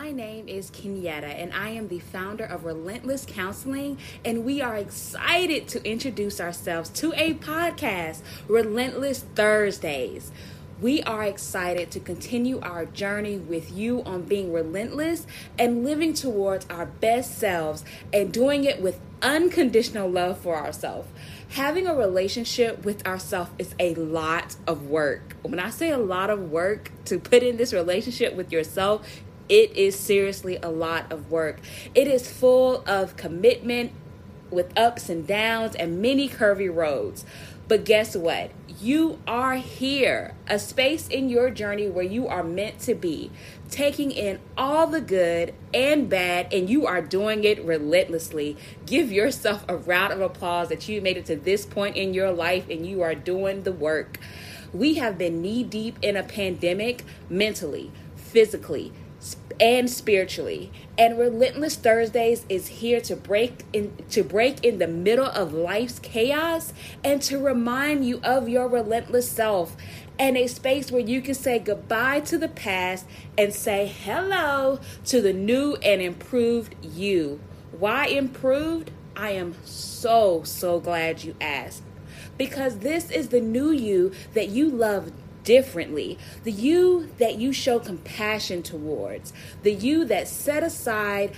My name is Kenyetta, and I am the founder of Relentless Counseling. And we are excited to introduce ourselves to a podcast, Relentless Thursdays. We are excited to continue our journey with you on being relentless and living towards our best selves and doing it with unconditional love for ourselves. Having a relationship with ourselves is a lot of work. When I say a lot of work to put in this relationship with yourself, it is seriously a lot of work. It is full of commitment with ups and downs and many curvy roads. But guess what? You are here, a space in your journey where you are meant to be, taking in all the good and bad, and you are doing it relentlessly. Give yourself a round of applause that you made it to this point in your life and you are doing the work. We have been knee deep in a pandemic mentally, physically, and spiritually. And Relentless Thursdays is here to break in to break in the middle of life's chaos and to remind you of your relentless self and a space where you can say goodbye to the past and say hello to the new and improved you. Why improved? I am so so glad you asked. Because this is the new you that you love differently. The you that you show compassion towards. The you that set aside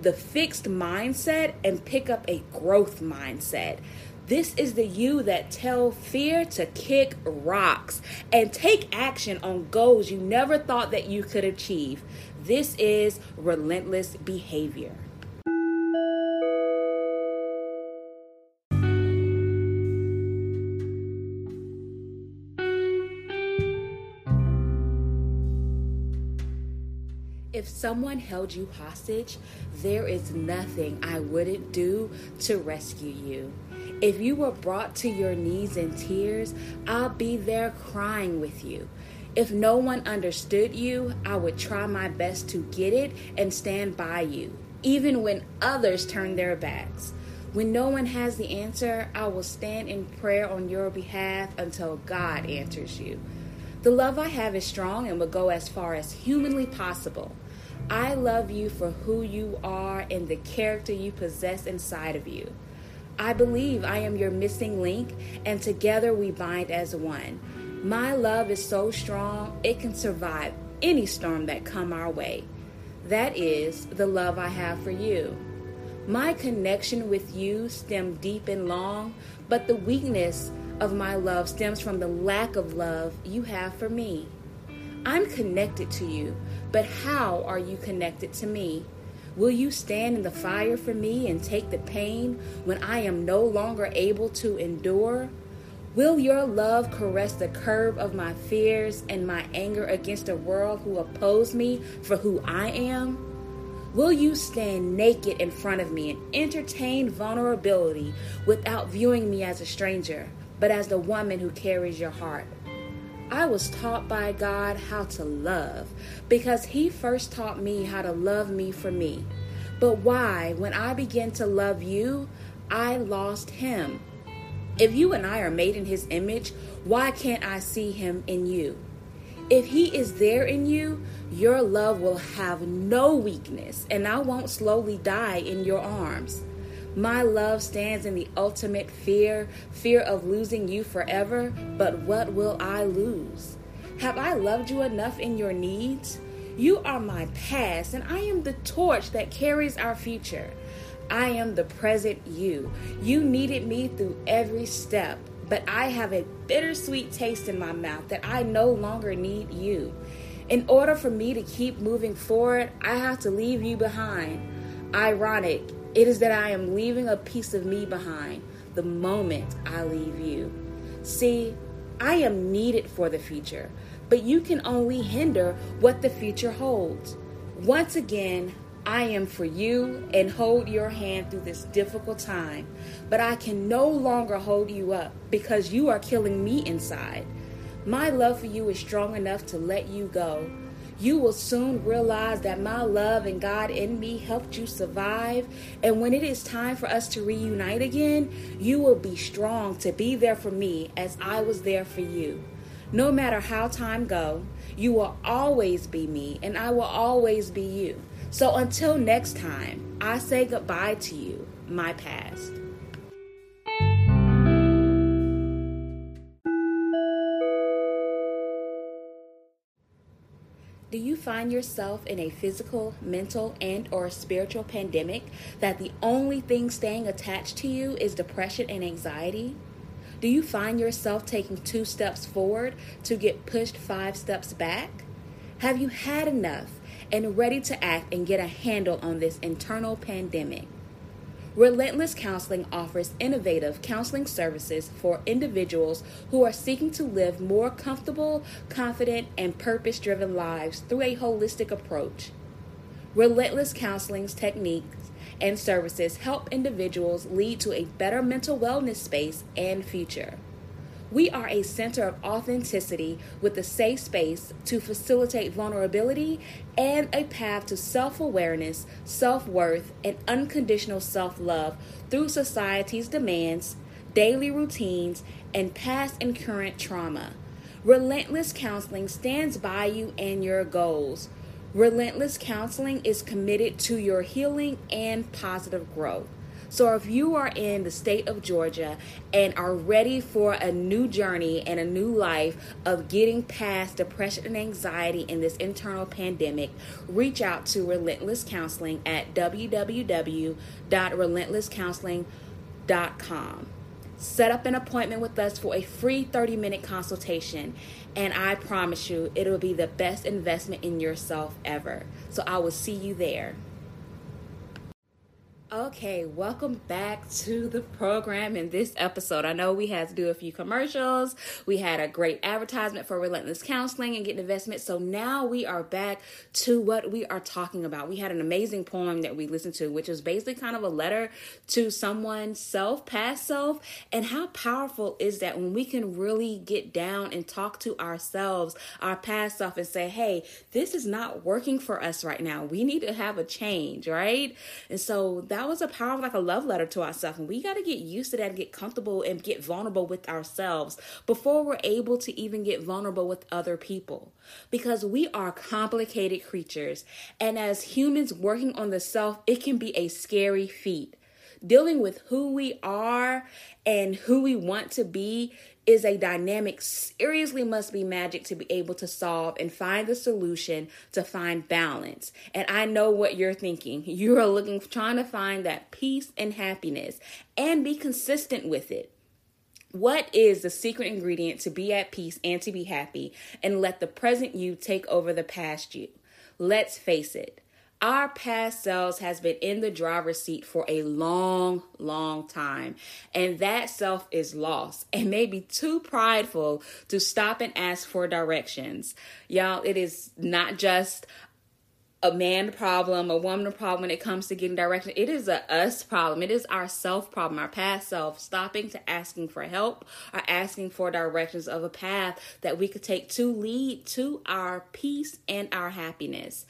the fixed mindset and pick up a growth mindset. This is the you that tell fear to kick rocks and take action on goals you never thought that you could achieve. This is relentless behavior. Someone held you hostage, there is nothing I wouldn't do to rescue you. If you were brought to your knees in tears, I'll be there crying with you. If no one understood you, I would try my best to get it and stand by you, even when others turn their backs. When no one has the answer, I will stand in prayer on your behalf until God answers you. The love I have is strong and will go as far as humanly possible. I love you for who you are and the character you possess inside of you. I believe I am your missing link, and together we bind as one. My love is so strong, it can survive any storm that come our way. That is the love I have for you. My connection with you stem deep and long, but the weakness of my love stems from the lack of love you have for me. I'm connected to you, but how are you connected to me? Will you stand in the fire for me and take the pain when I am no longer able to endure? Will your love caress the curb of my fears and my anger against a world who oppose me for who I am? Will you stand naked in front of me and entertain vulnerability without viewing me as a stranger, but as the woman who carries your heart? I was taught by God how to love because He first taught me how to love me for me. But why, when I began to love you, I lost Him? If you and I are made in His image, why can't I see Him in you? If He is there in you, your love will have no weakness, and I won't slowly die in your arms. My love stands in the ultimate fear fear of losing you forever, but what will I lose? Have I loved you enough in your needs? You are my past, and I am the torch that carries our future. I am the present you. You needed me through every step, but I have a bittersweet taste in my mouth that I no longer need you. In order for me to keep moving forward, I have to leave you behind. Ironic, it is that I am leaving a piece of me behind the moment I leave you. See, I am needed for the future, but you can only hinder what the future holds. Once again, I am for you and hold your hand through this difficult time, but I can no longer hold you up because you are killing me inside. My love for you is strong enough to let you go, you will soon realize that my love and God in me helped you survive. And when it is time for us to reunite again, you will be strong to be there for me as I was there for you. No matter how time go, you will always be me and I will always be you. So until next time, I say goodbye to you, my past. Do you find yourself in a physical, mental, and or spiritual pandemic that the only thing staying attached to you is depression and anxiety? Do you find yourself taking two steps forward to get pushed five steps back? Have you had enough and ready to act and get a handle on this internal pandemic? Relentless Counseling offers innovative counseling services for individuals who are seeking to live more comfortable, confident, and purpose driven lives through a holistic approach. Relentless Counseling's techniques and services help individuals lead to a better mental wellness space and future. We are a center of authenticity with a safe space to facilitate vulnerability and a path to self awareness, self worth, and unconditional self love through society's demands, daily routines, and past and current trauma. Relentless Counseling stands by you and your goals. Relentless Counseling is committed to your healing and positive growth. So if you are in the state of Georgia and are ready for a new journey and a new life of getting past depression and anxiety in this internal pandemic, reach out to Relentless Counseling at www.relentlesscounseling.com. Set up an appointment with us for a free 30 minute consultation, and I promise you it will be the best investment in yourself ever. So I will see you there. Okay, welcome back to the program in this episode. I know we had to do a few commercials. We had a great advertisement for Relentless Counseling and getting investment. So now we are back to what we are talking about. We had an amazing poem that we listened to, which was basically kind of a letter to someone's self, past self. And how powerful is that when we can really get down and talk to ourselves, our past self, and say, hey, this is not working for us right now. We need to have a change, right? And so that that was a power of like a love letter to ourselves. And we got to get used to that and get comfortable and get vulnerable with ourselves before we're able to even get vulnerable with other people. Because we are complicated creatures. And as humans working on the self, it can be a scary feat dealing with who we are and who we want to be is a dynamic seriously must be magic to be able to solve and find the solution to find balance. And I know what you're thinking. You are looking trying to find that peace and happiness and be consistent with it. What is the secret ingredient to be at peace and to be happy and let the present you take over the past you? Let's face it. Our past selves has been in the driver's seat for a long, long time. And that self is lost and maybe too prideful to stop and ask for directions. Y'all, it is not just a man problem, a woman problem when it comes to getting direction. It is a us problem. It is our self problem, our past self, stopping to asking for help or asking for directions of a path that we could take to lead to our peace and our happiness.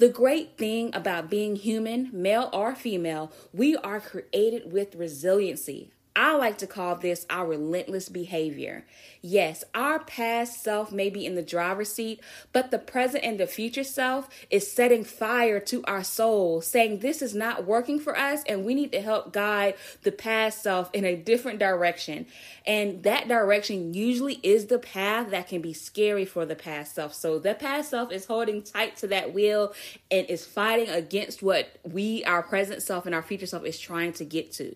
The great thing about being human, male or female, we are created with resiliency. I like to call this our relentless behavior. Yes, our past self may be in the driver's seat, but the present and the future self is setting fire to our soul, saying this is not working for us and we need to help guide the past self in a different direction. And that direction usually is the path that can be scary for the past self. So the past self is holding tight to that wheel and is fighting against what we, our present self, and our future self is trying to get to.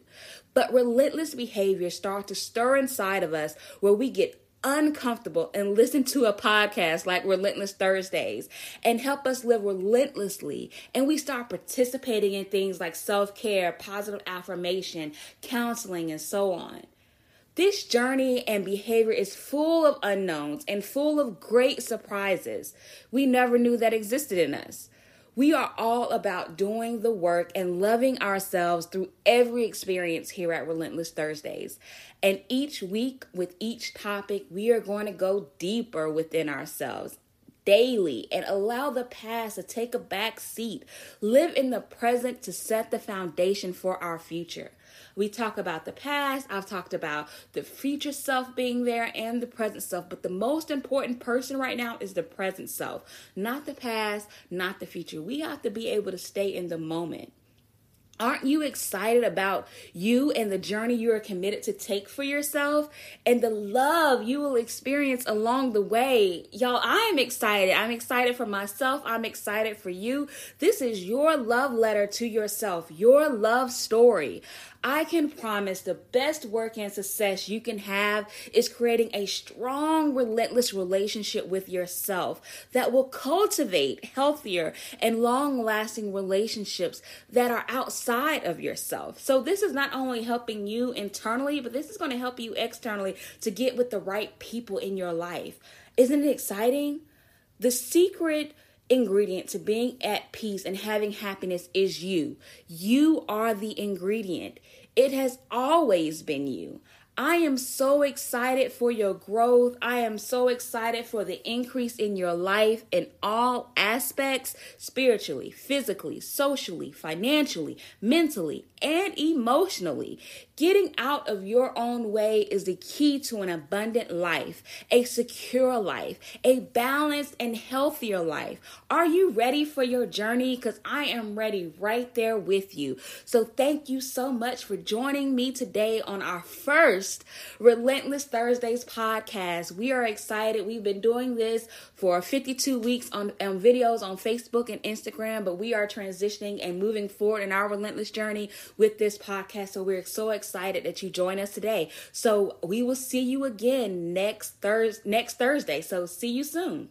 But relentless behavior start to stir inside of us where we get uncomfortable and listen to a podcast like Relentless Thursdays and help us live relentlessly. And we start participating in things like self care, positive affirmation, counseling, and so on. This journey and behavior is full of unknowns and full of great surprises we never knew that existed in us. We are all about doing the work and loving ourselves through every experience here at Relentless Thursdays. And each week, with each topic, we are going to go deeper within ourselves daily and allow the past to take a back seat. Live in the present to set the foundation for our future. We talk about the past, I've talked about the future self being there and the present self, but the most important person right now is the present self, not the past, not the future. We have to be able to stay in the moment. Aren't you excited about you and the journey you are committed to take for yourself and the love you will experience along the way? Y'all, I am excited. I'm excited for myself. I'm excited for you. This is your love letter to yourself, your love story. I can promise the best work and success you can have is creating a strong, relentless relationship with yourself that will cultivate healthier and long lasting relationships that are outside of yourself. So, this is not only helping you internally, but this is going to help you externally to get with the right people in your life. Isn't it exciting? The secret ingredient to being at peace and having happiness is you. You are the ingredient. It has always been you. I am so excited for your growth. I am so excited for the increase in your life in all aspects spiritually, physically, socially, financially, mentally, and emotionally. Getting out of your own way is the key to an abundant life, a secure life, a balanced and healthier life. Are you ready for your journey? Because I am ready right there with you. So, thank you so much for joining me today on our first Relentless Thursdays podcast. We are excited. We've been doing this for 52 weeks on, on videos on Facebook and Instagram, but we are transitioning and moving forward in our relentless journey with this podcast. So, we're so excited excited that you join us today. So we will see you again next Thursday. Next Thursday. So see you soon.